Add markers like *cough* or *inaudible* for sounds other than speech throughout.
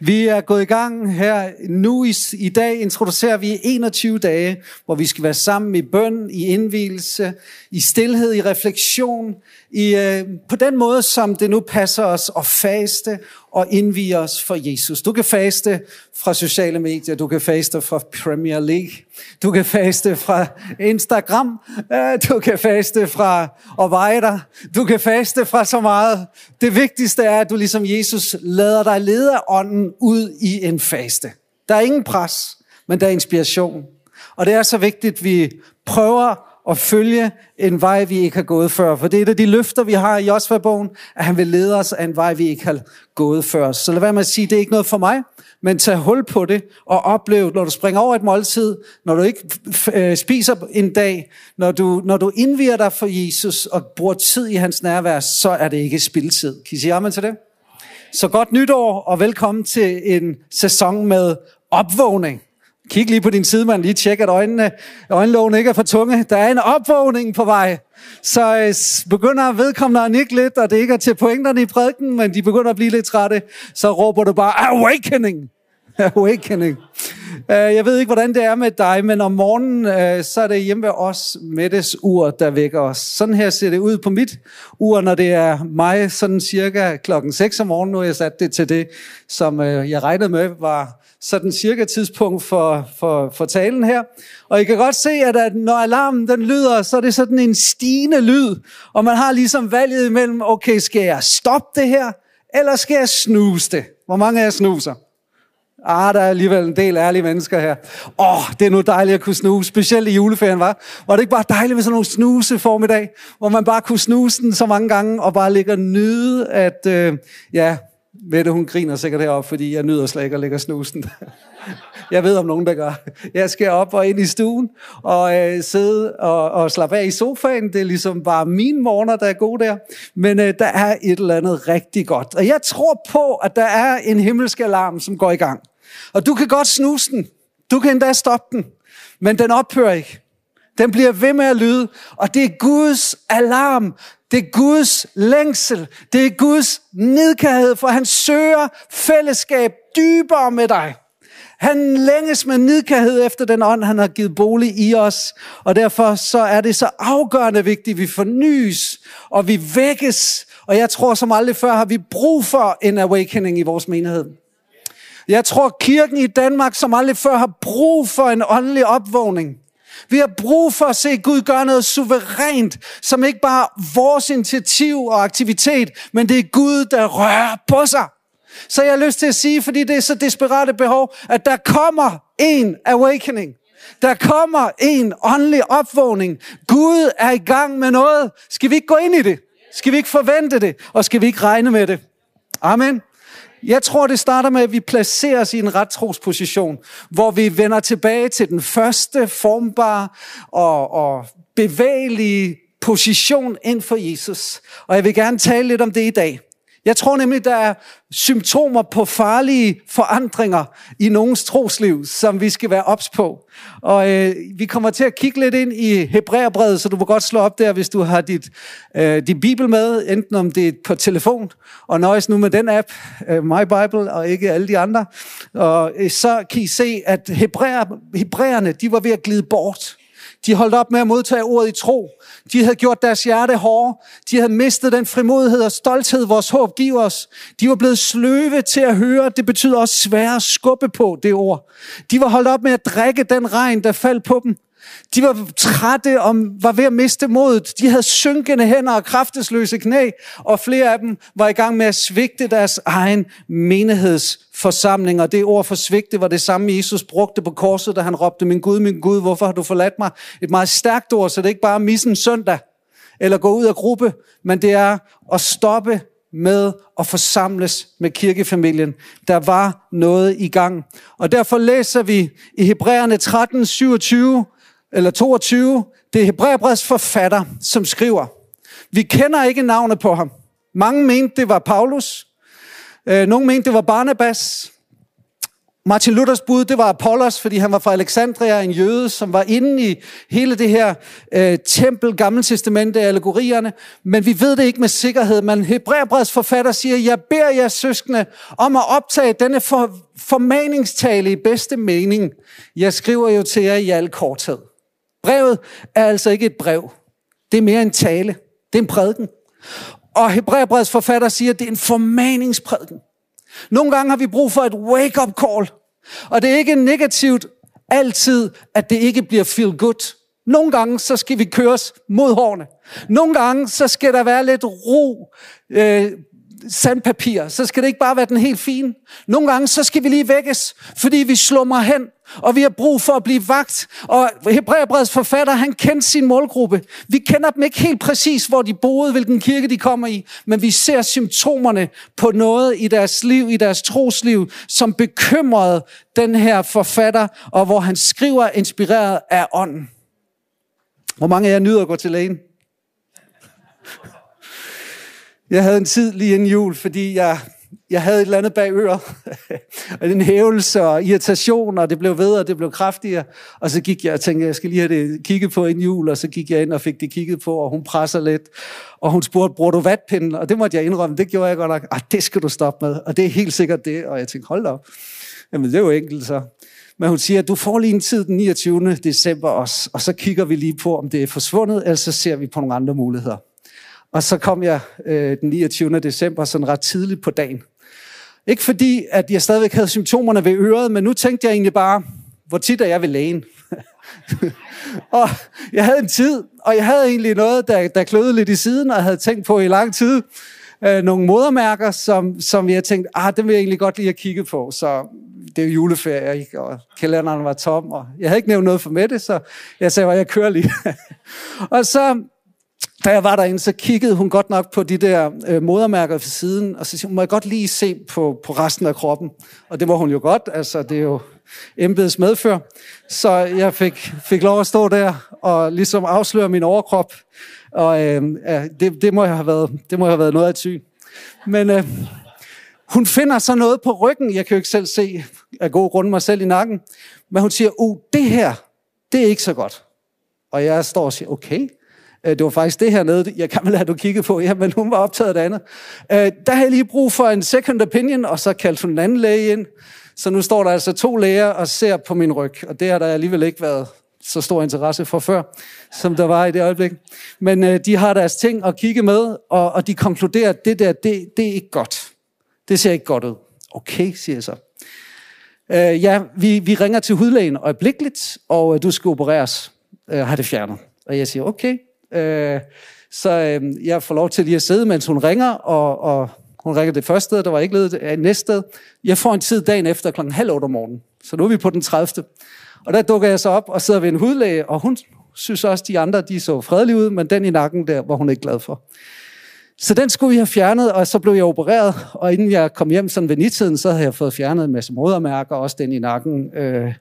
Vi er gået i gang her nu i, i dag introducerer vi 21 dage, hvor vi skal være sammen i bøn, i indvielse, i stillhed, i refleksion, i, øh, på den måde, som det nu passer os at faste og indvige os for Jesus. Du kan faste fra sociale medier, du kan faste fra Premier League, du kan faste fra Instagram, øh, du kan faste fra og veje dig, du kan faste fra så meget. Det vigtigste er, at du ligesom Jesus lader dig lede af ånden ud i en faste. Der er ingen pres, men der er inspiration. Og det er så vigtigt, at vi prøver at følge en vej, vi ikke har gået før. For det er et af de løfter, vi har i Josva-bogen, at han vil lede os af en vej, vi ikke har gået før. Så lad være med at sige, det er ikke noget for mig, men tag hul på det og oplev, når du springer over et måltid, når du ikke øh, spiser en dag, når du, når du indviger dig for Jesus og bruger tid i hans nærvær, så er det ikke spildtid. Kan I sige amen til det? Så godt nytår og velkommen til en sæson med opvågning. Kig lige på din sidemand, lige tjek, at øjnene, øjenlågene ikke er for tunge. Der er en opvågning på vej. Så øh, begynder vedkommende at nikke lidt, og det ikke er til pointerne i prædiken, men de begynder at blive lidt trætte, så råber du bare, awakening! *laughs* Awakening. Øh, jeg ved ikke, hvordan det er med dig, men om morgenen, øh, så er det hjemme ved os Mettes ur, der vækker os. Sådan her ser det ud på mit ur, når det er mig, sådan cirka klokken 6 om morgenen. Nu har jeg sat det til det, som øh, jeg regnede med var sådan cirka tidspunkt for, for, for talen her. Og I kan godt se, at, at når alarmen den lyder, så er det sådan en stigende lyd. Og man har ligesom valget imellem, okay, skal jeg stoppe det her, eller skal jeg snuse det? Hvor mange af jer snuser? Ah, der er alligevel en del ærlige mennesker her. Åh, oh, det er nu dejligt at kunne snuse, specielt i juleferien, var. Var det ikke bare dejligt med sådan nogle snuse formiddag, hvor man bare kunne snuse den så mange gange, og bare ligge og nyde, at, øh, ja, Mette, hun griner sikkert heroppe, fordi jeg nyder slet ikke at lægge snusen. *laughs* jeg ved om nogen, der gør. Jeg skal op og ind i stuen og øh, sidde og, og slappe af i sofaen. Det er ligesom bare mine morgener, der er gode der. Men øh, der er et eller andet rigtig godt. Og jeg tror på, at der er en himmelsk alarm, som går i gang. Og du kan godt snuse den. Du kan endda stoppe den. Men den ophører ikke. Den bliver ved med at lyde, og det er Guds alarm. Det er Guds længsel. Det er Guds nidkærhed, for han søger fællesskab dybere med dig. Han længes med nidkærhed efter den ånd, han har givet bolig i os. Og derfor så er det så afgørende vigtigt, at vi fornyes, og vi vækkes. Og jeg tror som aldrig før har vi brug for en awakening i vores menighed. Jeg tror kirken i Danmark som aldrig før har brug for en åndelig opvågning. Vi har brug for at se Gud gøre noget suverænt, som ikke bare vores initiativ og aktivitet, men det er Gud, der rører på sig. Så jeg har lyst til at sige, fordi det er så desperate behov, at der kommer en awakening. Der kommer en åndelig opvågning. Gud er i gang med noget. Skal vi ikke gå ind i det? Skal vi ikke forvente det? Og skal vi ikke regne med det? Amen. Jeg tror, det starter med, at vi placerer os i en rettrosposition, hvor vi vender tilbage til den første formbare og, og bevægelige position ind for Jesus. Og jeg vil gerne tale lidt om det i dag. Jeg tror nemlig, der er symptomer på farlige forandringer i nogens trosliv, som vi skal være ops på. Og øh, vi kommer til at kigge lidt ind i Hebræerbrevet, så du må godt slå op der, hvis du har dit, øh, dit bibel med, enten om det er på telefon, og nøjes nu med den app, øh, My Bible, og ikke alle de andre. Og øh, så kan I se, at Hebræer, Hebræerne, de var ved at glide bort. De holdt op med at modtage ordet i tro. De havde gjort deres hjerte hårde. De havde mistet den frimodighed og stolthed, vores håb giver os. De var blevet sløve til at høre. Det betyder også svære at skubbe på det ord. De var holdt op med at drikke den regn, der faldt på dem. De var trætte og var ved at miste modet. De havde synkende hænder og kraftesløse knæ, og flere af dem var i gang med at svigte deres egen menighedsforsamling. Og det ord for svigte var det samme, Jesus brugte på korset, da han råbte, min Gud, min Gud, hvorfor har du forladt mig? Et meget stærkt ord, så det er ikke bare missen søndag, eller gå ud af gruppe, men det er at stoppe med at forsamles med kirkefamilien. Der var noget i gang. Og derfor læser vi i Hebræerne 13, 27, eller 22, det er Hebræerbrevets forfatter, som skriver, vi kender ikke navnet på ham. Mange mente, det var Paulus. Øh, nogle mente, det var Barnabas. Martin Luthers bud, det var Apollos, fordi han var fra Alexandria, en jøde, som var inde i hele det her øh, tempel, gamle testamente, allegorierne. Men vi ved det ikke med sikkerhed. Men Hebræerbreds forfatter siger, jeg beder jer søskende om at optage denne for, formaningstale i bedste mening. Jeg skriver jo til jer i al korthed. Brevet er altså ikke et brev. Det er mere en tale. Det er en prædiken. Og Hebræerbrevets forfatter siger, at det er en formaningsprædiken. Nogle gange har vi brug for et wake-up call. Og det er ikke negativt altid, at det ikke bliver feel good. Nogle gange, så skal vi køres mod hårene. Nogle gange, så skal der være lidt ro, øh, sandpapir. Så skal det ikke bare være den helt fine. Nogle gange, så skal vi lige vækkes, fordi vi slummer hen, og vi har brug for at blive vagt. Og Hebræerbreds forfatter, han kendte sin målgruppe. Vi kender dem ikke helt præcis, hvor de boede, hvilken kirke de kommer i, men vi ser symptomerne på noget i deres liv, i deres trosliv, som bekymrede den her forfatter, og hvor han skriver inspireret af ånden. Hvor mange af jer nyder at gå til lægen? Jeg havde en tid lige inden jul, fordi jeg, jeg havde et eller andet bag øret. *laughs* en hævelse og irritation, og det blev ved, og det blev kraftigere. Og så gik jeg og tænkte, jeg skal lige have det kigget på inden jul, og så gik jeg ind og fik det kigget på, og hun presser lidt. Og hun spurgte, bruger du vatpinden? Og det måtte jeg indrømme, det gjorde jeg godt nok. Ah, det skal du stoppe med. Og det er helt sikkert det. Og jeg tænkte, hold da op. Jamen, det er jo enkelt så. Men hun siger, du får lige en tid den 29. december også, og så kigger vi lige på, om det er forsvundet, eller så ser vi på nogle andre muligheder. Og så kom jeg øh, den 29. december, sådan ret tidligt på dagen. Ikke fordi, at jeg stadigvæk havde symptomerne ved øret, men nu tænkte jeg egentlig bare, hvor tit er jeg ved lægen? *laughs* og jeg havde en tid, og jeg havde egentlig noget, der, der kløede lidt i siden, og jeg havde tænkt på i lang tid. Øh, nogle modermærker, som, som jeg tænkte, ah, dem vil jeg egentlig godt lige have kigget på. Så det er jo juleferie, ikke? og kalenderen var tom, og jeg havde ikke nævnt noget for Mette, så jeg sagde, at jeg kører lige. *laughs* og så da jeg var derinde, så kiggede hun godt nok på de der øh, modermærker for siden, og så siger hun, må jeg godt lige se på, på resten af kroppen? Og det må hun jo godt, altså det er jo embeds medfør. Så jeg fik, fik lov at stå der og ligesom afsløre min overkrop. Og øh, ja, det, det, må jeg have været, det må have været noget af et syn. Men øh, hun finder så noget på ryggen, jeg kan jo ikke selv se, af gode grunde mig selv i nakken. Men hun siger, uh, det her, det er ikke så godt. Og jeg står og siger, okay, Øh, det var faktisk det her nede, jeg kan vel have du kigget på, ja, men hun var optaget af det andet. Øh, der havde jeg lige brug for en second opinion, og så kaldte hun en anden læge ind. Så nu står der altså to læger og ser på min ryg, og det har der alligevel ikke været så stor interesse for før, som der var i det øjeblik. Men øh, de har deres ting at kigge med, og, og de konkluderer, at det der, det, det er ikke godt. Det ser ikke godt ud. Okay, siger jeg så. Øh, ja, vi, vi ringer til hudlægen øjeblikkeligt, og øh, du skal opereres, øh, har det fjernet. Og jeg siger, okay, Øh, så øh, jeg får lov til lige at sidde, mens hun ringer, og, og hun ringer det første sted, der var ikke ledet af næste sted. Jeg får en tid dagen efter klokken halv otte om morgenen. Så nu er vi på den 30. Og der dukker jeg så op og sidder ved en hudlæge, og hun synes også, de andre de så fredelige ud, men den i nakken der var hun ikke glad for. Så den skulle vi have fjernet, og så blev jeg opereret, og inden jeg kom hjem sådan ved nitiden, så havde jeg fået fjernet en masse modermærker, også den i nakken. Øh,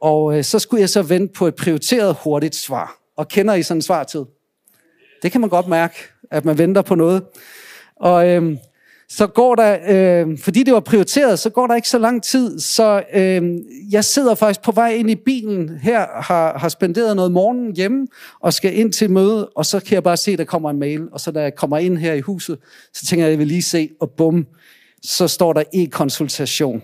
og øh, så skulle jeg så vente på et prioriteret hurtigt svar. Og kender I sådan en svartid? Det kan man godt mærke, at man venter på noget. Og øh, så går der, øh, fordi det var prioriteret, så går der ikke så lang tid, så øh, jeg sidder faktisk på vej ind i bilen her, har, har spenderet noget morgen hjemme, og skal ind til møde, og så kan jeg bare se, at der kommer en mail, og så da jeg kommer ind her i huset, så tænker jeg, at jeg vil lige se, og bum, så står der e-konsultation.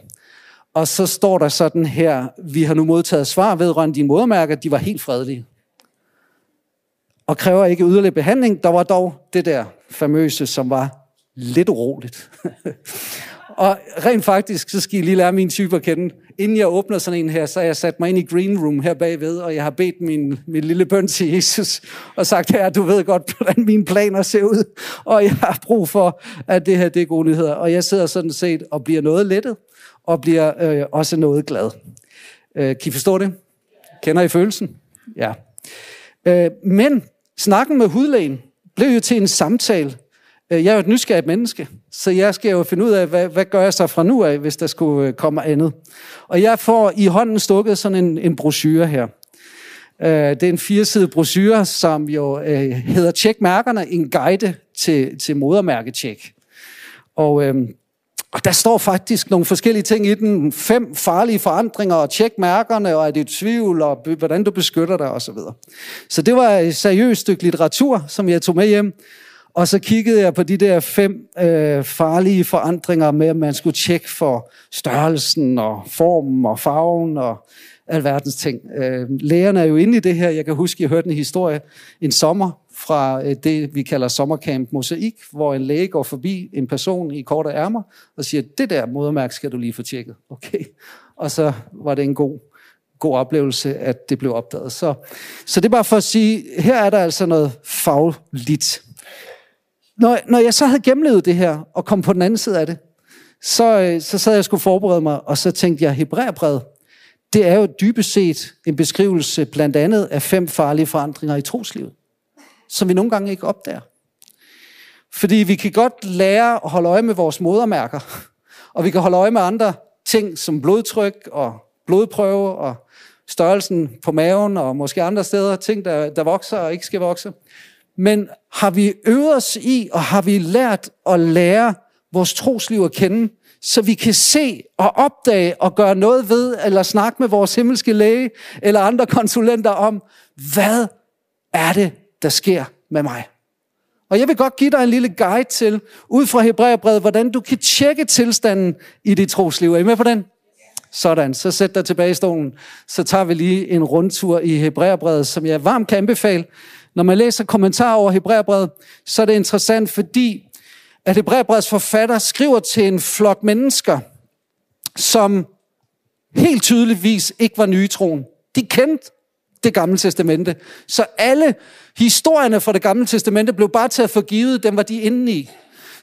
Og så står der sådan her, vi har nu modtaget svar vedrørende dine modermærker, de var helt fredelige og kræver ikke yderligere behandling. Der var dog det der famøse, som var lidt uroligt. *laughs* og rent faktisk, så skal I lige lære min type at kende. Inden jeg åbner sådan en her, så har jeg sat mig ind i green room her bagved, og jeg har bedt min, min lille bøn til Jesus, og sagt, her, du ved godt, hvordan mine planer ser ud, og jeg har brug for, at det her det er gode nyheder. Og jeg sidder sådan set og bliver noget lettet, og bliver øh, også noget glad. Øh, kan I forstå det? Kender I følelsen? Ja. Øh, men Snakken med hudlægen blev jo til en samtale. Øh, jeg er jo et nysgerrigt menneske, så jeg skal jo finde ud af, hvad, hvad gør jeg så fra nu af, hvis der skulle øh, komme andet. Og jeg får i hånden stukket sådan en, en brochure her. Øh, det er en firesidig brochure, som jo hedder Tjek mærkerne, en guide til, til modermærketjek. Og øhm, og der står faktisk nogle forskellige ting i den. Fem farlige forandringer, og tjek mærkerne, og er det tvivl, og hvordan du beskytter dig, osv. Så, så det var et seriøst stykke litteratur, som jeg tog med hjem. Og så kiggede jeg på de der fem øh, farlige forandringer med, at man skulle tjekke for størrelsen og formen og farven og alverdens ting. Øh, lægerne er jo inde i det her. Jeg kan huske, jeg hørte en historie en sommer fra øh, det, vi kalder sommercamp Mosaik, hvor en læge går forbi en person i korte ærmer og siger, det der modermærke skal du lige få tjekket. Okay. Og så var det en god, god oplevelse, at det blev opdaget. Så, så det er bare for at sige, her er der altså noget fagligt. Når, når jeg så havde gennemlevet det her, og kom på den anden side af det, så, øh, så sad jeg og skulle forberede mig, og så tænkte jeg, Hebræerbrevet, det er jo dybest set en beskrivelse blandt andet af fem farlige forandringer i troslivet, som vi nogle gange ikke opdager. Fordi vi kan godt lære at holde øje med vores modermærker, *laughs* og vi kan holde øje med andre ting som blodtryk og blodprøve og størrelsen på maven og måske andre steder, ting der, der vokser og ikke skal vokse. Men har vi øvet os i, og har vi lært at lære vores trosliv at kende, så vi kan se og opdage og gøre noget ved, eller snakke med vores himmelske læge, eller andre konsulenter om, hvad er det, der sker med mig? Og jeg vil godt give dig en lille guide til, ud fra Hebræerbrevet, hvordan du kan tjekke tilstanden i dit trosliv. Er I med på den? Sådan, så sæt dig tilbage i stolen. Så tager vi lige en rundtur i Hebræerbrevet, som jeg varmt kan anbefale. Når man læser kommentarer over Hebræerbrevet, så er det interessant, fordi at Hebræerbrevets forfatter skriver til en flok mennesker, som helt tydeligvis ikke var nye troen. De kendte det gamle testamente. Så alle historierne fra det gamle testamente blev bare taget for givet, dem var de inde i.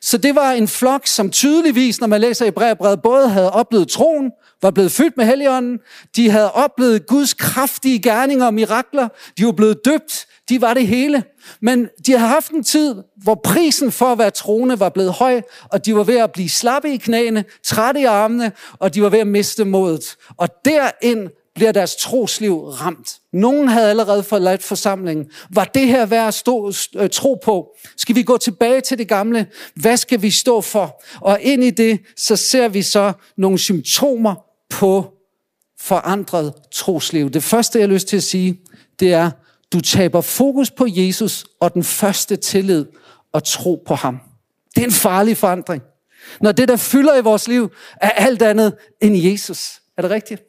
Så det var en flok, som tydeligvis, når man læser i brevbrevet, både havde oplevet troen, var blevet fyldt med helligånden, de havde oplevet Guds kraftige gerninger og mirakler, de var blevet døbt, de var det hele. Men de havde haft en tid, hvor prisen for at være troende var blevet høj, og de var ved at blive slappe i knæene, trætte i armene, og de var ved at miste modet. Og derind bliver deres trosliv ramt. Nogen havde allerede forladt forsamlingen. Var det her værd at stå, øh, tro på? Skal vi gå tilbage til det gamle? Hvad skal vi stå for? Og ind i det, så ser vi så nogle symptomer på forandret trosliv. Det første, jeg har lyst til at sige, det er, du taber fokus på Jesus og den første tillid og tro på ham. Det er en farlig forandring. Når det, der fylder i vores liv, er alt andet end Jesus. Er det rigtigt?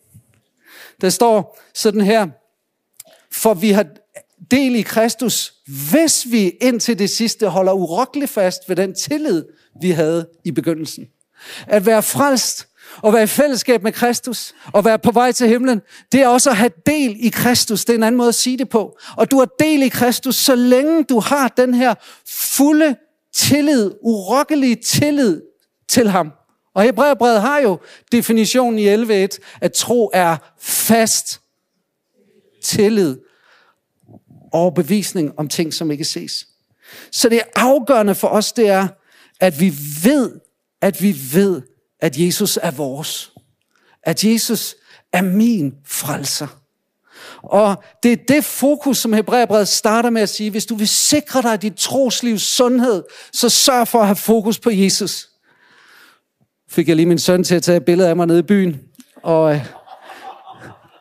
Der står sådan her, for vi har del i Kristus, hvis vi indtil det sidste holder urokkeligt fast ved den tillid, vi havde i begyndelsen. At være frelst og være i fællesskab med Kristus, og være på vej til himlen, det er også at have del i Kristus. Det er en anden måde at sige det på. Og du har del i Kristus, så længe du har den her fulde tillid, urokkelige tillid til ham. Og Hebræerbrevet har jo definitionen i 11.1, at tro er fast tillid og bevisning om ting, som ikke ses. Så det afgørende for os, det er, at vi ved, at vi ved, at Jesus er vores. At Jesus er min frelser. Og det er det fokus, som Hebræerbrevet starter med at sige, hvis du vil sikre dig dit troslivs sundhed, så sørg for at have fokus på Jesus. Fik jeg lige min søn til at tage et billede af mig nede i byen, og øh,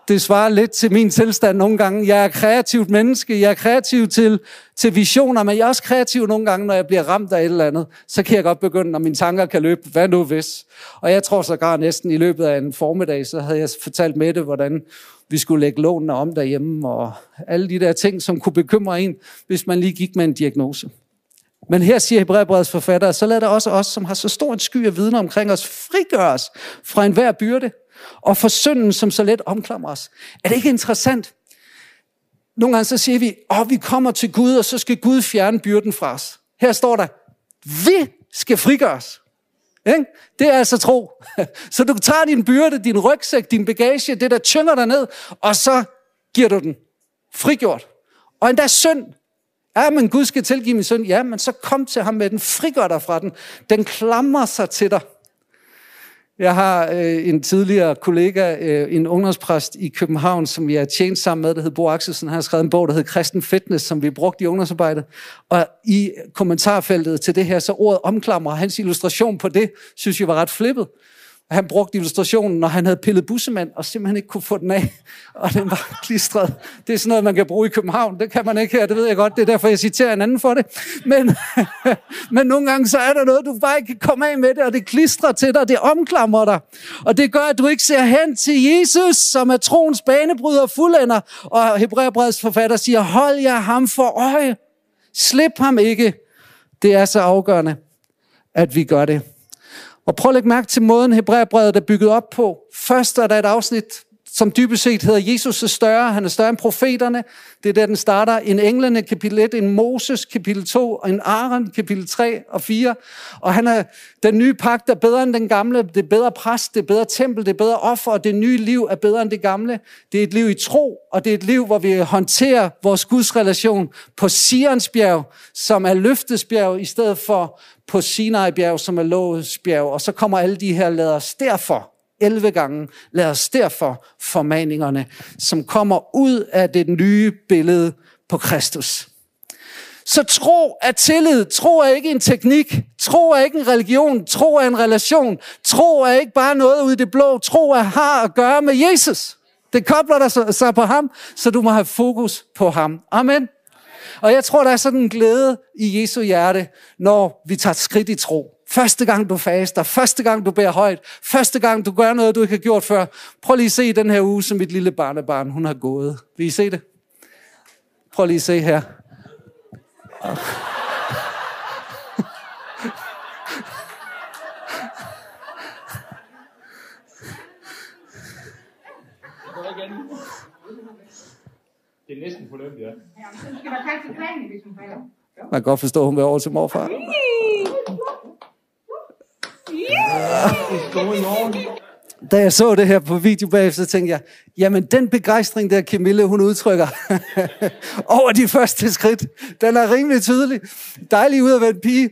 det svarer lidt til min tilstand nogle gange. Jeg er kreativt menneske, jeg er kreativ til, til visioner, men jeg er også kreativ nogle gange, når jeg bliver ramt af et eller andet. Så kan jeg godt begynde, når mine tanker kan løbe, hvad nu hvis? Og jeg tror sågar næsten i løbet af en formiddag, så havde jeg fortalt med det, hvordan vi skulle lægge lånene om derhjemme, og alle de der ting, som kunne bekymre en, hvis man lige gik med en diagnose. Men her siger Hebræerbrevets forfatter, så lad det også os, som har så stor en sky af vidner omkring os, frigøres fra enhver byrde og for synden, som så let omklamrer os. Er det ikke interessant? Nogle gange så siger vi, at vi kommer til Gud, og så skal Gud fjerne byrden fra os. Her står der, vi skal frigøres. Ikke? Det er altså tro. *laughs* Så du tager din byrde, din rygsæk, din bagage, det der tynger dig ned, og så giver du den frigjort. Og endda synd. Ja, men Gud skal tilgive min synd. Ja, men så kom til ham med den, frigør dig fra den. Den klamrer sig til dig. Jeg har øh, en tidligere kollega, øh, en ungdomspræst i København, som jeg har tjent sammen med, der hedder Bo Axelsen. Han har skrevet en bog, der hedder Kristen Fitness, som vi brugte i ungdomsarbejdet. Og i kommentarfeltet til det her, så ordet omklamrer, hans illustration på det, synes jeg var ret flippet. Han brugte illustrationen, når han havde pillet bussemand, og simpelthen ikke kunne få den af, *laughs* og den var klistret. Det er sådan noget, man kan bruge i København. Det kan man ikke her, det ved jeg godt. Det er derfor, jeg citerer en anden for det. Men, *laughs* men nogle gange, så er der noget, du bare ikke kan komme af med det, og det klistrer til dig, det omklamrer dig. Og det gør, at du ikke ser hen til Jesus, som er troens banebryder og fuldender. Og Hebræerbreds forfatter siger, hold jer ham for øje. Slip ham ikke. Det er så afgørende, at vi gør det. Og prøv at lægge mærke til måden, Hebræerbrevet er bygget op på. Først er der et afsnit, som dybest set hedder, Jesus er større, han er større end profeterne. Det er der, den starter. En englene, kapitel 1, en Moses, kapitel 2, og en Aaron, kapitel 3 og 4. Og han er, den nye pagt er bedre end den gamle. Det er bedre præst, det er bedre tempel, det er bedre offer, og det nye liv er bedre end det gamle. Det er et liv i tro, og det er et liv, hvor vi håndterer vores Guds relation på Sionsbjerg, som er løftesbjerg, i stedet for på Sinai bjerg, som er lovets bjerg. Og så kommer alle de her lad os derfor 11 gange. Lad os derfor formaningerne, som kommer ud af det nye billede på Kristus. Så tro er tillid. Tro er ikke en teknik. Tro er ikke en religion. Tro er en relation. Tro er ikke bare noget ud i det blå. Tro er har at gøre med Jesus. Det kobler dig sig på ham, så du må have fokus på ham. Amen. Og jeg tror, der er sådan en glæde i Jesu hjerte, når vi tager et skridt i tro. Første gang du faster, første gang du bærer højt, første gang du gør noget, du ikke har gjort før. Prøv lige at se den her uge, som mit lille barnebarn, hun har gået. Vil I se det? Prøv lige at se her. Det er næsten for ja. Man kan godt forstå, at hun vil over til morfar. Da jeg så det her på video bagefter, så tænkte jeg, jamen den begejstring der Camille, hun udtrykker *laughs* over de første skridt, den er rimelig tydelig. Dejlig ud af en pige.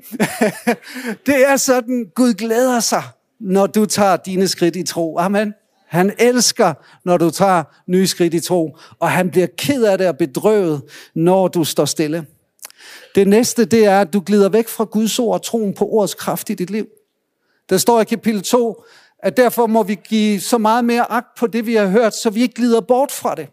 *laughs* det er sådan, Gud glæder sig, når du tager dine skridt i tro. Amen. Han elsker, når du tager nye skridt i tro, og han bliver ked af det og bedrøvet, når du står stille. Det næste, det er, at du glider væk fra Guds ord og troen på ordets kraft i dit liv. Der står i kapitel 2, at derfor må vi give så meget mere agt på det, vi har hørt, så vi ikke glider bort fra det.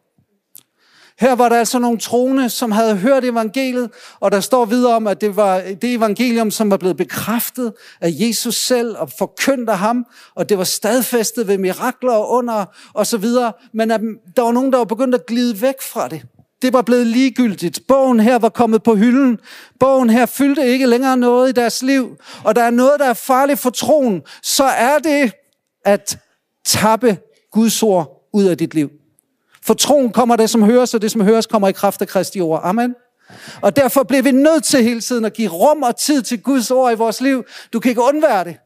Her var der altså nogle troende, som havde hørt evangeliet, og der står videre om, at det var det evangelium, som var blevet bekræftet af Jesus selv og forkyndt af ham, og det var stadfæstet ved mirakler og under og så videre, men at der var nogen, der var begyndt at glide væk fra det. Det var blevet ligegyldigt. Bogen her var kommet på hylden. Bogen her fyldte ikke længere noget i deres liv. Og der er noget, der er farligt for troen. Så er det at tappe Guds ord ud af dit liv. For troen kommer det, som høres, og det, som høres, kommer i kraft af Kristi ord. Amen. Og derfor bliver vi nødt til hele tiden at give rum og tid til Guds ord i vores liv. Du kan ikke undvære det.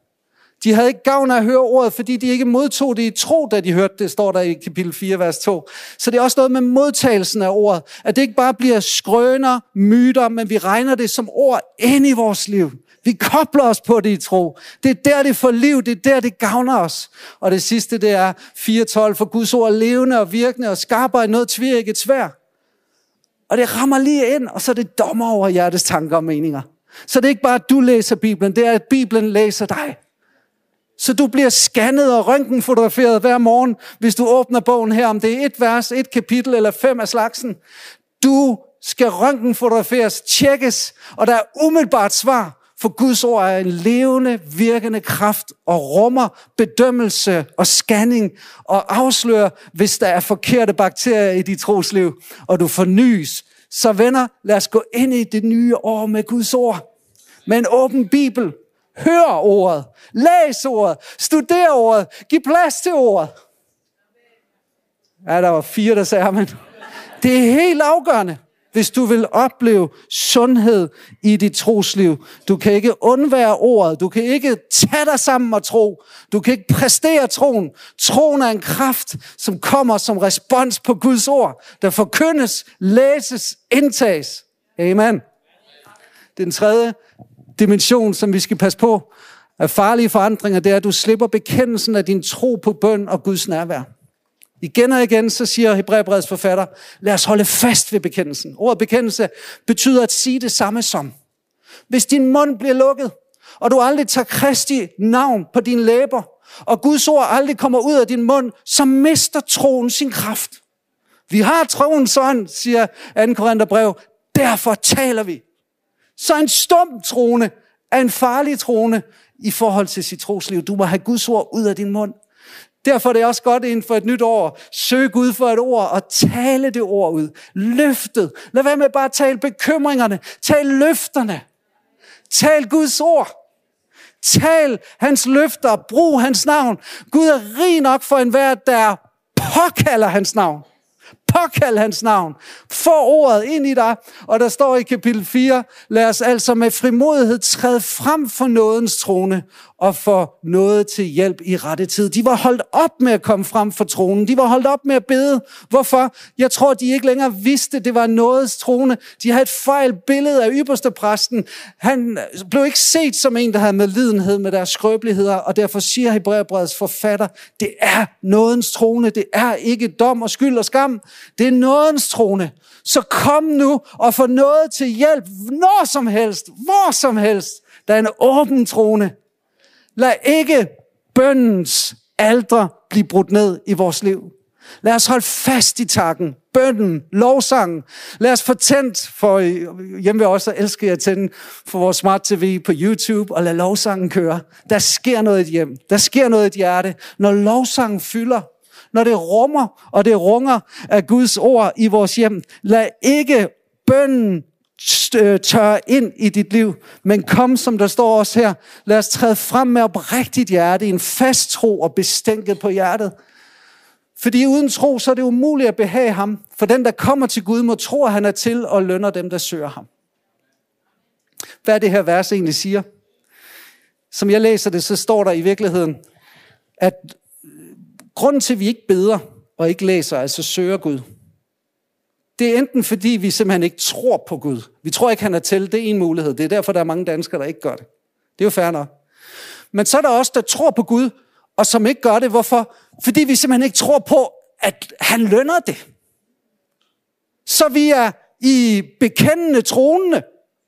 De havde ikke gavn af at høre ordet, fordi de ikke modtog det i tro, da de hørte det, står der i kapitel 4, vers 2. Så det er også noget med modtagelsen af ordet. At det ikke bare bliver skrøner, myter, men vi regner det som ord ind i vores liv. Vi kobler os på det i tro. Det er der, det får liv. Det er der, det gavner os. Og det sidste, det er 4.12. For Guds ord er levende og virkende og skarpere end noget et svær. Og det rammer lige ind, og så er det dommer over hjertets tanker og meninger. Så det er ikke bare, at du læser Bibelen, det er, at Bibelen læser dig. Så du bliver scannet og røntgenfotograferet hver morgen, hvis du åbner bogen her, om det er et vers, et kapitel eller fem af slagsen. Du skal røntgenfotograferes, tjekkes, og der er umiddelbart svar, for Guds ord er en levende, virkende kraft og rummer bedømmelse og scanning og afslører, hvis der er forkerte bakterier i dit trosliv, og du fornyes. Så venner, lad os gå ind i det nye år med Guds ord. Med en åben bibel, Hør ordet. Læs ordet. Studer ordet. Giv plads til ordet. Ja, der var fire, der sagde men Det er helt afgørende, hvis du vil opleve sundhed i dit trosliv. Du kan ikke undvære ordet. Du kan ikke tage dig sammen og tro. Du kan ikke præstere troen. Troen er en kraft, som kommer som respons på Guds ord, der forkyndes, læses, indtages. Amen. Den tredje dimension, som vi skal passe på, af farlige forandringer, det er, at du slipper bekendelsen af din tro på bøn og Guds nærvær. Igen og igen, så siger Hebræerbrevets forfatter, lad os holde fast ved bekendelsen. Ordet bekendelse betyder at sige det samme som. Hvis din mund bliver lukket, og du aldrig tager Kristi navn på dine læber, og Guds ord aldrig kommer ud af din mund, så mister troen sin kraft. Vi har troen sådan, siger 2. Korintherbrev. Derfor taler vi. Så en stum trone er en farlig trone i forhold til sit trosliv. Du må have Guds ord ud af din mund. Derfor er det også godt inden for et nyt år. Søg Gud for et ord og tale det ord ud. Løftet. Lad være med bare at tale bekymringerne. Tal løfterne. Tal Guds ord. Tal hans løfter. Brug hans navn. Gud er rig nok for enhver, der påkalder hans navn. Påkald hans navn. Få ordet ind i dig. Og der står i kapitel 4, lad os altså med frimodighed træde frem for nådens trone og få noget til hjælp i rette tid. De var holdt op med at komme frem for tronen. De var holdt op med at bede. Hvorfor? Jeg tror, de ikke længere vidste, det var nådens trone. De havde et fejl billede af ypperste præsten. Han blev ikke set som en, der havde medlidenhed med deres skrøbeligheder, og derfor siger Hebræerbrevets forfatter, det er nådens trone. Det er ikke dom og skyld og skam. Det er nådens trone. Så kom nu og få noget til hjælp, når som helst, hvor som helst. Der er en åben trone. Lad ikke bøndens aldre blive brudt ned i vores liv. Lad os holde fast i takken, bønden, lovsangen. Lad os få tændt, for hjemme vil også jeg at tænde for vores smart tv på YouTube, og lad lovsangen køre. Der sker noget i et hjem. Der sker noget i et hjerte. Når lovsangen fylder, når det rummer, og det runger af Guds ord i vores hjem, lad ikke bønden øh, tør ind i dit liv. Men kom, som der står også her, lad os træde frem med oprigtigt hjerte, en fast tro og bestænket på hjertet. Fordi uden tro, så er det umuligt at behage ham. For den, der kommer til Gud, må tro, at han er til og lønner dem, der søger ham. Hvad er det her vers egentlig siger? Som jeg læser det, så står der i virkeligheden, at grunden til, at vi ikke beder og ikke læser, altså søger Gud, det er enten fordi, vi simpelthen ikke tror på Gud. Vi tror ikke, han er til. Det er en mulighed. Det er derfor, der er mange danskere, der ikke gør det. Det er jo fair nok. Men så er der også, der tror på Gud, og som ikke gør det. Hvorfor? Fordi vi simpelthen ikke tror på, at han lønner det. Så vi er i bekendende troende,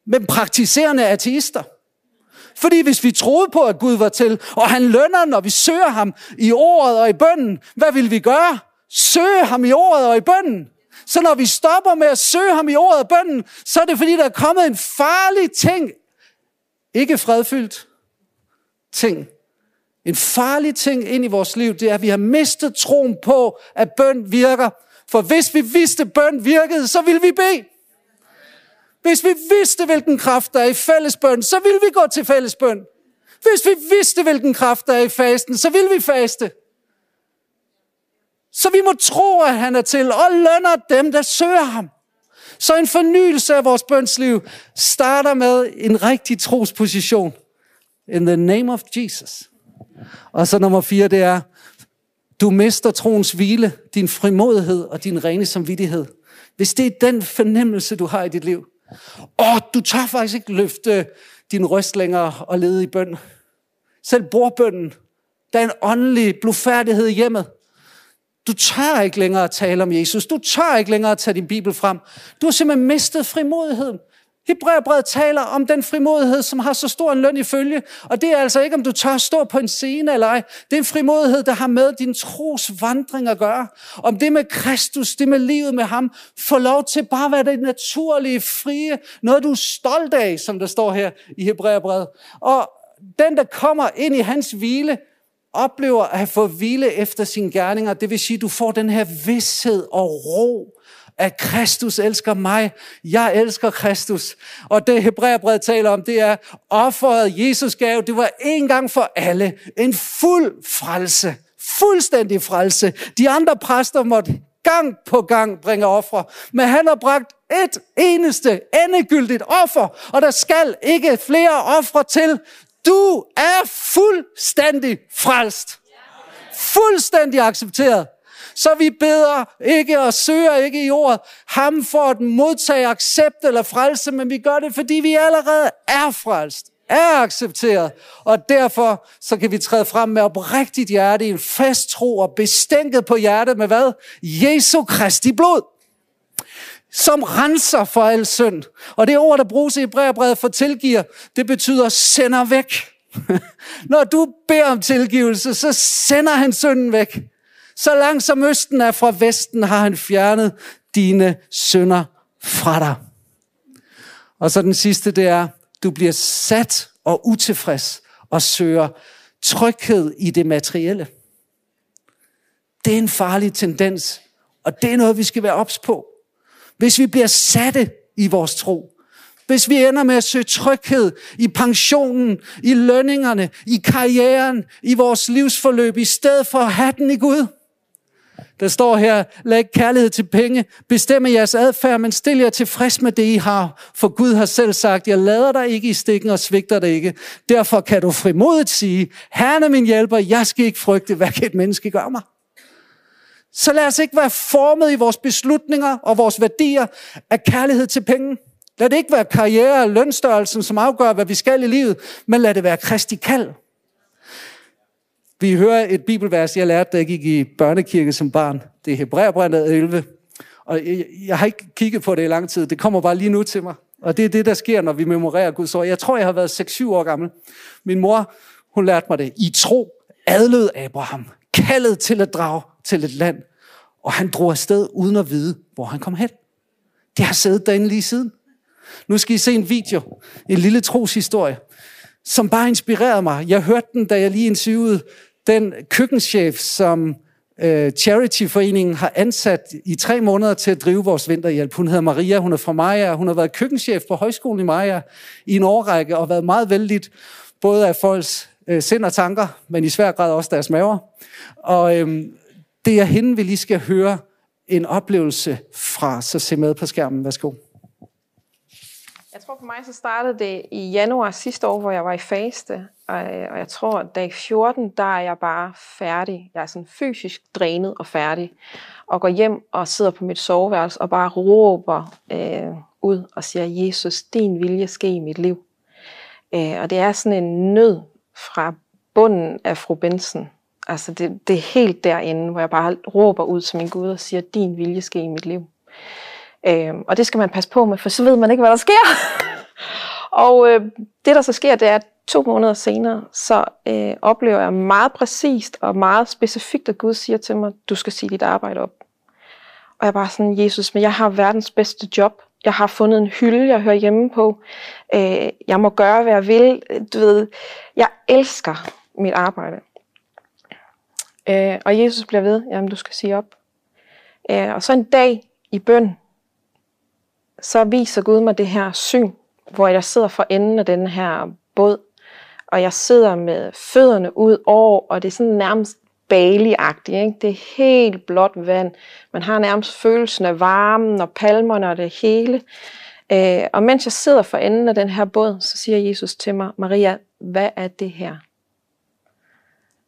men praktiserende ateister. Fordi hvis vi troede på, at Gud var til, og han lønner, når vi søger ham i ordet og i bønden, hvad vil vi gøre? Søge ham i ordet og i bønden. Så når vi stopper med at søge ham i ordet og bønden, så er det fordi, der er kommet en farlig ting. Ikke fredfyldt ting. En farlig ting ind i vores liv, det er, at vi har mistet troen på, at bøn virker. For hvis vi vidste, at bøn virkede, så ville vi bede. Hvis vi vidste, hvilken kraft der er i fællesbøn, så ville vi gå til fællesbøn. Hvis vi vidste, hvilken kraft der er i fasten, så ville vi faste. Så vi må tro, at han er til, og lønner dem, der søger ham. Så en fornyelse af vores bønsliv starter med en rigtig trosposition. In the name of Jesus. Og så nummer fire, det er, du mister troens hvile, din frimodighed og din rene samvittighed. Hvis det er den fornemmelse, du har i dit liv. Og du tør faktisk ikke løfte din røst længere og lede i bøn. Selv bordbønden, der er en åndelig blufærdighed i hjemmet. Du tør ikke længere at tale om Jesus. Du tør ikke længere at tage din bibel frem. Du har simpelthen mistet frimodigheden. Hebræerbrevet taler om den frimodighed, som har så stor en løn i følge. Og det er altså ikke, om du tør stå på en scene eller ej. Det er en frimodighed, der har med din tros vandring at gøre. Om det med Kristus, det med livet med ham, får lov til bare at være det naturlige, frie, noget du er stolt af, som der står her i Hebræerbrevet. Og den, der kommer ind i hans hvile, oplever at have fået hvile efter sine gerninger, det vil sige, at du får den her vidshed og ro, at Kristus elsker mig. Jeg elsker Kristus. Og det Hebræerbrevet taler om, det er offeret Jesus gav. Det var en gang for alle. En fuld frelse. Fuldstændig frelse. De andre præster måtte gang på gang bringe ofre. Men han har bragt et eneste endegyldigt offer, og der skal ikke flere ofre til. Du er fuldstændig frelst. Fuldstændig accepteret. Så vi beder ikke og søger ikke i ordet ham for at modtage accept eller frelse, men vi gør det, fordi vi allerede er frelst. er accepteret, og derfor så kan vi træde frem med oprigtigt hjerte, en fast tro og bestænket på hjertet med hvad? Jesu Kristi blod som renser for al synd. Og det ord, der bruges i Hebræerbrevet for tilgiver, det betyder sender væk. *laughs* Når du beder om tilgivelse, så sender han synden væk. Så langt som østen er fra vesten, har han fjernet dine synder fra dig. Og så den sidste, det er, du bliver sat og utilfreds og søger tryghed i det materielle. Det er en farlig tendens, og det er noget, vi skal være ops på. Hvis vi bliver satte i vores tro, hvis vi ender med at søge tryghed i pensionen, i lønningerne, i karrieren, i vores livsforløb, i stedet for at have den i Gud. Der står her, læg kærlighed til penge, bestemme jeres adfærd, men stil jer tilfreds med det, I har. For Gud har selv sagt, jeg lader dig ikke i stikken og svigter dig ikke. Derfor kan du frimodigt sige, Herren er min hjælper, jeg skal ikke frygte, hvad kan et menneske gøre mig? Så lad os ikke være formet i vores beslutninger og vores værdier af kærlighed til penge. Lad det ikke være karriere og lønstørrelsen, som afgør, hvad vi skal i livet, men lad det være Kristi kald. Vi hører et bibelvers, jeg lærte, da jeg gik i børnekirke som barn. Det er Hebræerbrevet 11. Og jeg, jeg har ikke kigget på det i lang tid. Det kommer bare lige nu til mig. Og det er det, der sker, når vi memorerer Guds ord. Jeg tror, jeg har været 6-7 år gammel. Min mor, hun lærte mig det. I tro adlød Abraham, kaldet til at drage til et land. Og han drog afsted uden at vide, hvor han kom hen. Det har siddet derinde lige siden. Nu skal I se en video, en lille troshistorie, som bare inspirerede mig. Jeg hørte den, da jeg lige interviewede den køkkenchef, som øh, Charity-foreningen har ansat i tre måneder til at drive vores vinterhjælp. Hun hedder Maria, hun er fra Maja, hun har været køkkenchef på højskolen i Maja i en årrække og været meget vældig både af folks øh, sind og tanker, men i svær grad også deres maver. Og øh, det er hende, vi lige skal høre en oplevelse fra, så se med på skærmen. Værsgo. Jeg tror for mig, så startede det i januar sidste år, hvor jeg var i faste. Og, øh, og jeg tror, at dag 14, der er jeg bare færdig. Jeg er sådan fysisk drænet og færdig. Og går hjem og sidder på mit soveværelse og bare råber øh, ud og siger, Jesus, din vilje ske i mit liv. Øh, og det er sådan en nød fra bunden af fru Benson. Altså det, det er helt derinde, hvor jeg bare råber ud til min Gud og siger, din vilje ske i mit liv. Øh, og det skal man passe på med, for så ved man ikke, hvad der sker. *laughs* og øh, det, der så sker, det er, at to måneder senere, så øh, oplever jeg meget præcist og meget specifikt, at Gud siger til mig, du skal sige dit arbejde op. Og jeg er bare sådan, Jesus, men jeg har verdens bedste job. Jeg har fundet en hylde, jeg hører hjemme på. Øh, jeg må gøre, hvad jeg vil. Du ved, jeg elsker mit arbejde. Øh, og Jesus bliver ved, jamen du skal sige op. Øh, og så en dag i bøn, så viser Gud mig det her syn, hvor jeg sidder for enden af den her båd, og jeg sidder med fødderne ud over, og det er sådan nærmest bali ikke? Det er helt blåt vand. Man har nærmest følelsen af varmen og palmerne og det hele. Øh, og mens jeg sidder for enden af den her båd, så siger Jesus til mig, Maria, hvad er det her?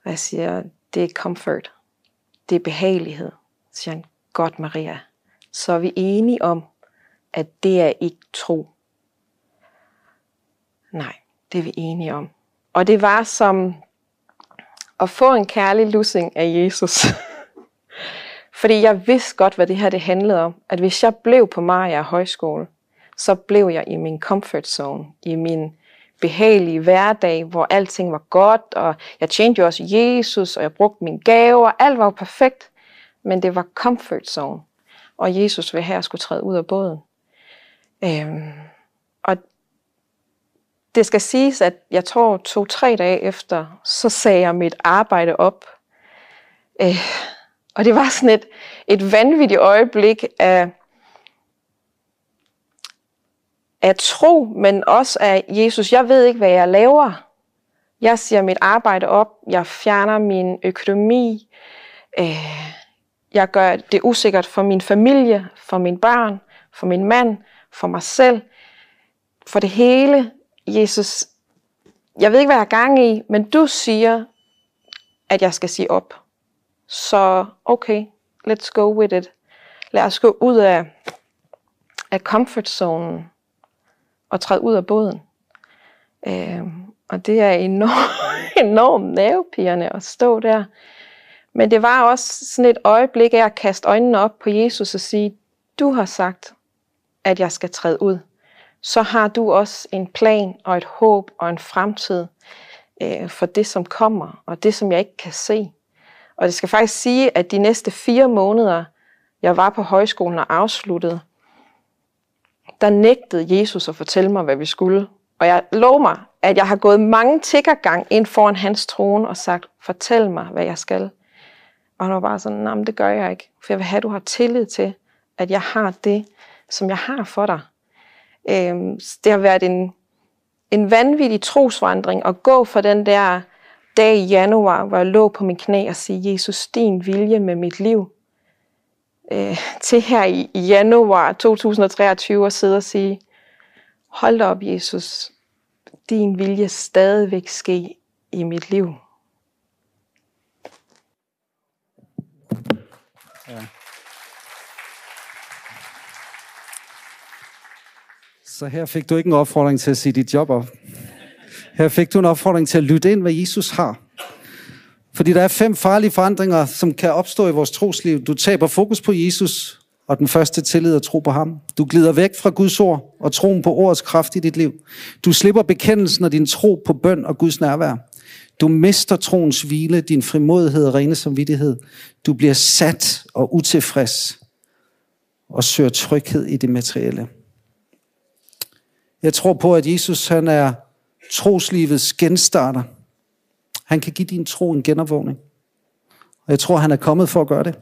Og jeg siger, det er comfort. Det er behagelighed. Så siger han, godt Maria. Så er vi enige om, at det er ikke tro. Nej, det er vi enige om. Og det var som at få en kærlig lussing af Jesus. *laughs* Fordi jeg vidste godt, hvad det her det handlede om. At hvis jeg blev på Maria Højskole, så blev jeg i min comfort zone, i min behagelige hverdag, hvor alting var godt, og jeg tjente jo også Jesus, og jeg brugte mine gaver, og alt var jo perfekt. Men det var comfort zone, og Jesus vil her skulle træde ud af båden. Øhm, og det skal siges, at jeg tror to-tre dage efter, så sagde jeg mit arbejde op. Øh, og det var sådan et, et vanvittigt øjeblik af, af tro, men også af Jesus. Jeg ved ikke, hvad jeg laver. Jeg siger mit arbejde op. Jeg fjerner min økonomi. Øh, jeg gør det usikkert for min familie, for min børn, for min mand, for mig selv, for det hele. Jesus, jeg ved ikke, hvad jeg har gang i, men du siger, at jeg skal sige op. Så okay, let's go with it. Lad os gå ud af, af comfort zone og træde ud af båden. Øh, og det er enormt, *laughs* enormt nervepirrende at stå der. Men det var også sådan et øjeblik af at kaste øjnene op på Jesus og sige, du har sagt, at jeg skal træde ud. Så har du også en plan og et håb og en fremtid øh, for det, som kommer, og det, som jeg ikke kan se. Og det skal faktisk sige, at de næste fire måneder, jeg var på højskolen og afsluttede, der nægtede Jesus at fortælle mig, hvad vi skulle. Og jeg lov mig, at jeg har gået mange tiggergang ind foran hans trone og sagt, fortæl mig, hvad jeg skal. Og han var bare sådan, nej, det gør jeg ikke. For jeg vil have, at du har tillid til, at jeg har det, som jeg har for dig. Øh, det har været en, en vanvittig trosvandring at gå fra den der dag i januar, hvor jeg lå på min knæ og sige, Jesus, din vilje med mit liv, øh, til her i, i januar 2023 at sidde og sige, hold op, Jesus, din vilje stadigvæk ske i mit liv. Ja. Så her fik du ikke en opfordring til at sige dit job op. Her fik du en opfordring til at lytte ind, hvad Jesus har. Fordi der er fem farlige forandringer, som kan opstå i vores trosliv. Du taber fokus på Jesus, og den første tillid at tro på ham. Du glider væk fra Guds ord og troen på ordets kraft i dit liv. Du slipper bekendelsen af din tro på bøn og Guds nærvær. Du mister troens hvile, din frimodighed og rene samvittighed. Du bliver sat og utilfreds og søger tryghed i det materielle. Jeg tror på, at Jesus han er troslivets genstarter. Han kan give din tro en genopvågning. Og jeg tror, han er kommet for at gøre det.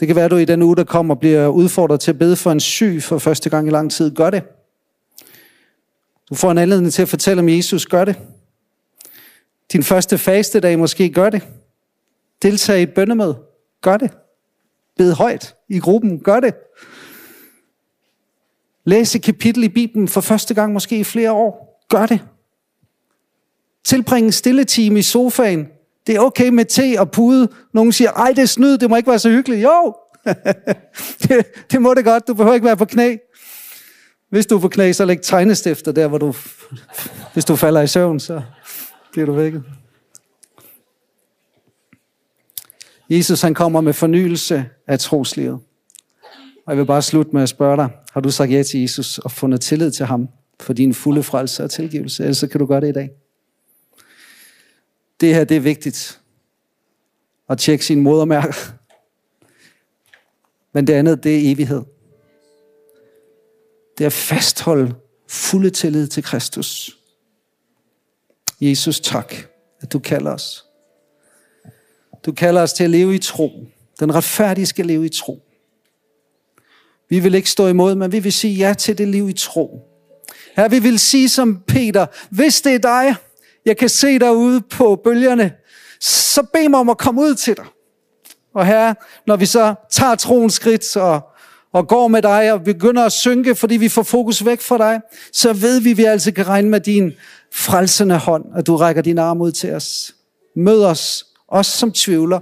Det kan være, at du i den uge, der kommer, bliver udfordret til at bede for en syg for første gang i lang tid. Gør det. Du får en anledning til at fortælle om Jesus. Gør det. Din første faste dag måske. Gør det. Deltag i et bøndemøde. Gør det. Bed højt i gruppen. Gør det. Læs et kapitel i Bibelen for første gang måske i flere år. Gør det. Tilbring en stille time i sofaen. Det er okay med te og pude. Nogen siger, ej det er snyd, det må ikke være så hyggeligt. Jo, *laughs* det, det må det godt, du behøver ikke være på knæ. Hvis du er på knæ, så læg tegnestifter der, hvor du, hvis du falder i søvn, så bliver du vækket. Jesus han kommer med fornyelse af troslivet. Og jeg vil bare slutte med at spørge dig, har du sagt ja til Jesus og fundet tillid til ham for din fulde frelse og tilgivelse? Ellers så kan du gøre det i dag. Det her, det er vigtigt. At tjekke sin modermærker. Men det andet, det er evighed. Det er at fastholde fulde tillid til Kristus. Jesus, tak, at du kalder os. Du kalder os til at leve i tro. Den retfærdige skal leve i tro. Vi vil ikke stå imod, men vi vil sige ja til det liv i tro. Her vi vil sige som Peter, hvis det er dig, jeg kan se dig ude på bølgerne, så bed mig om at komme ud til dig. Og her, når vi så tager troens skridt og, og går med dig og begynder at synke, fordi vi får fokus væk fra dig, så ved vi, at vi altså kan regne med din frelsende hånd, at du rækker din arm ud til os. Mød os, os som tvivler.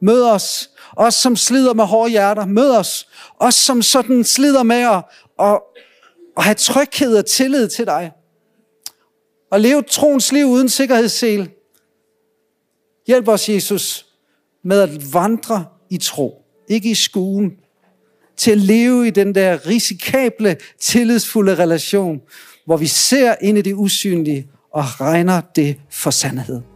Mød os, os som slider med hårde hjerter. Mød os, os som sådan slider med at, at, at have tryghed og tillid til dig. Og leve troens liv uden sikkerhedssel. Hjælp os, Jesus, med at vandre i tro. Ikke i skuen. Til at leve i den der risikable, tillidsfulde relation, hvor vi ser ind i det usynlige og regner det for sandhed.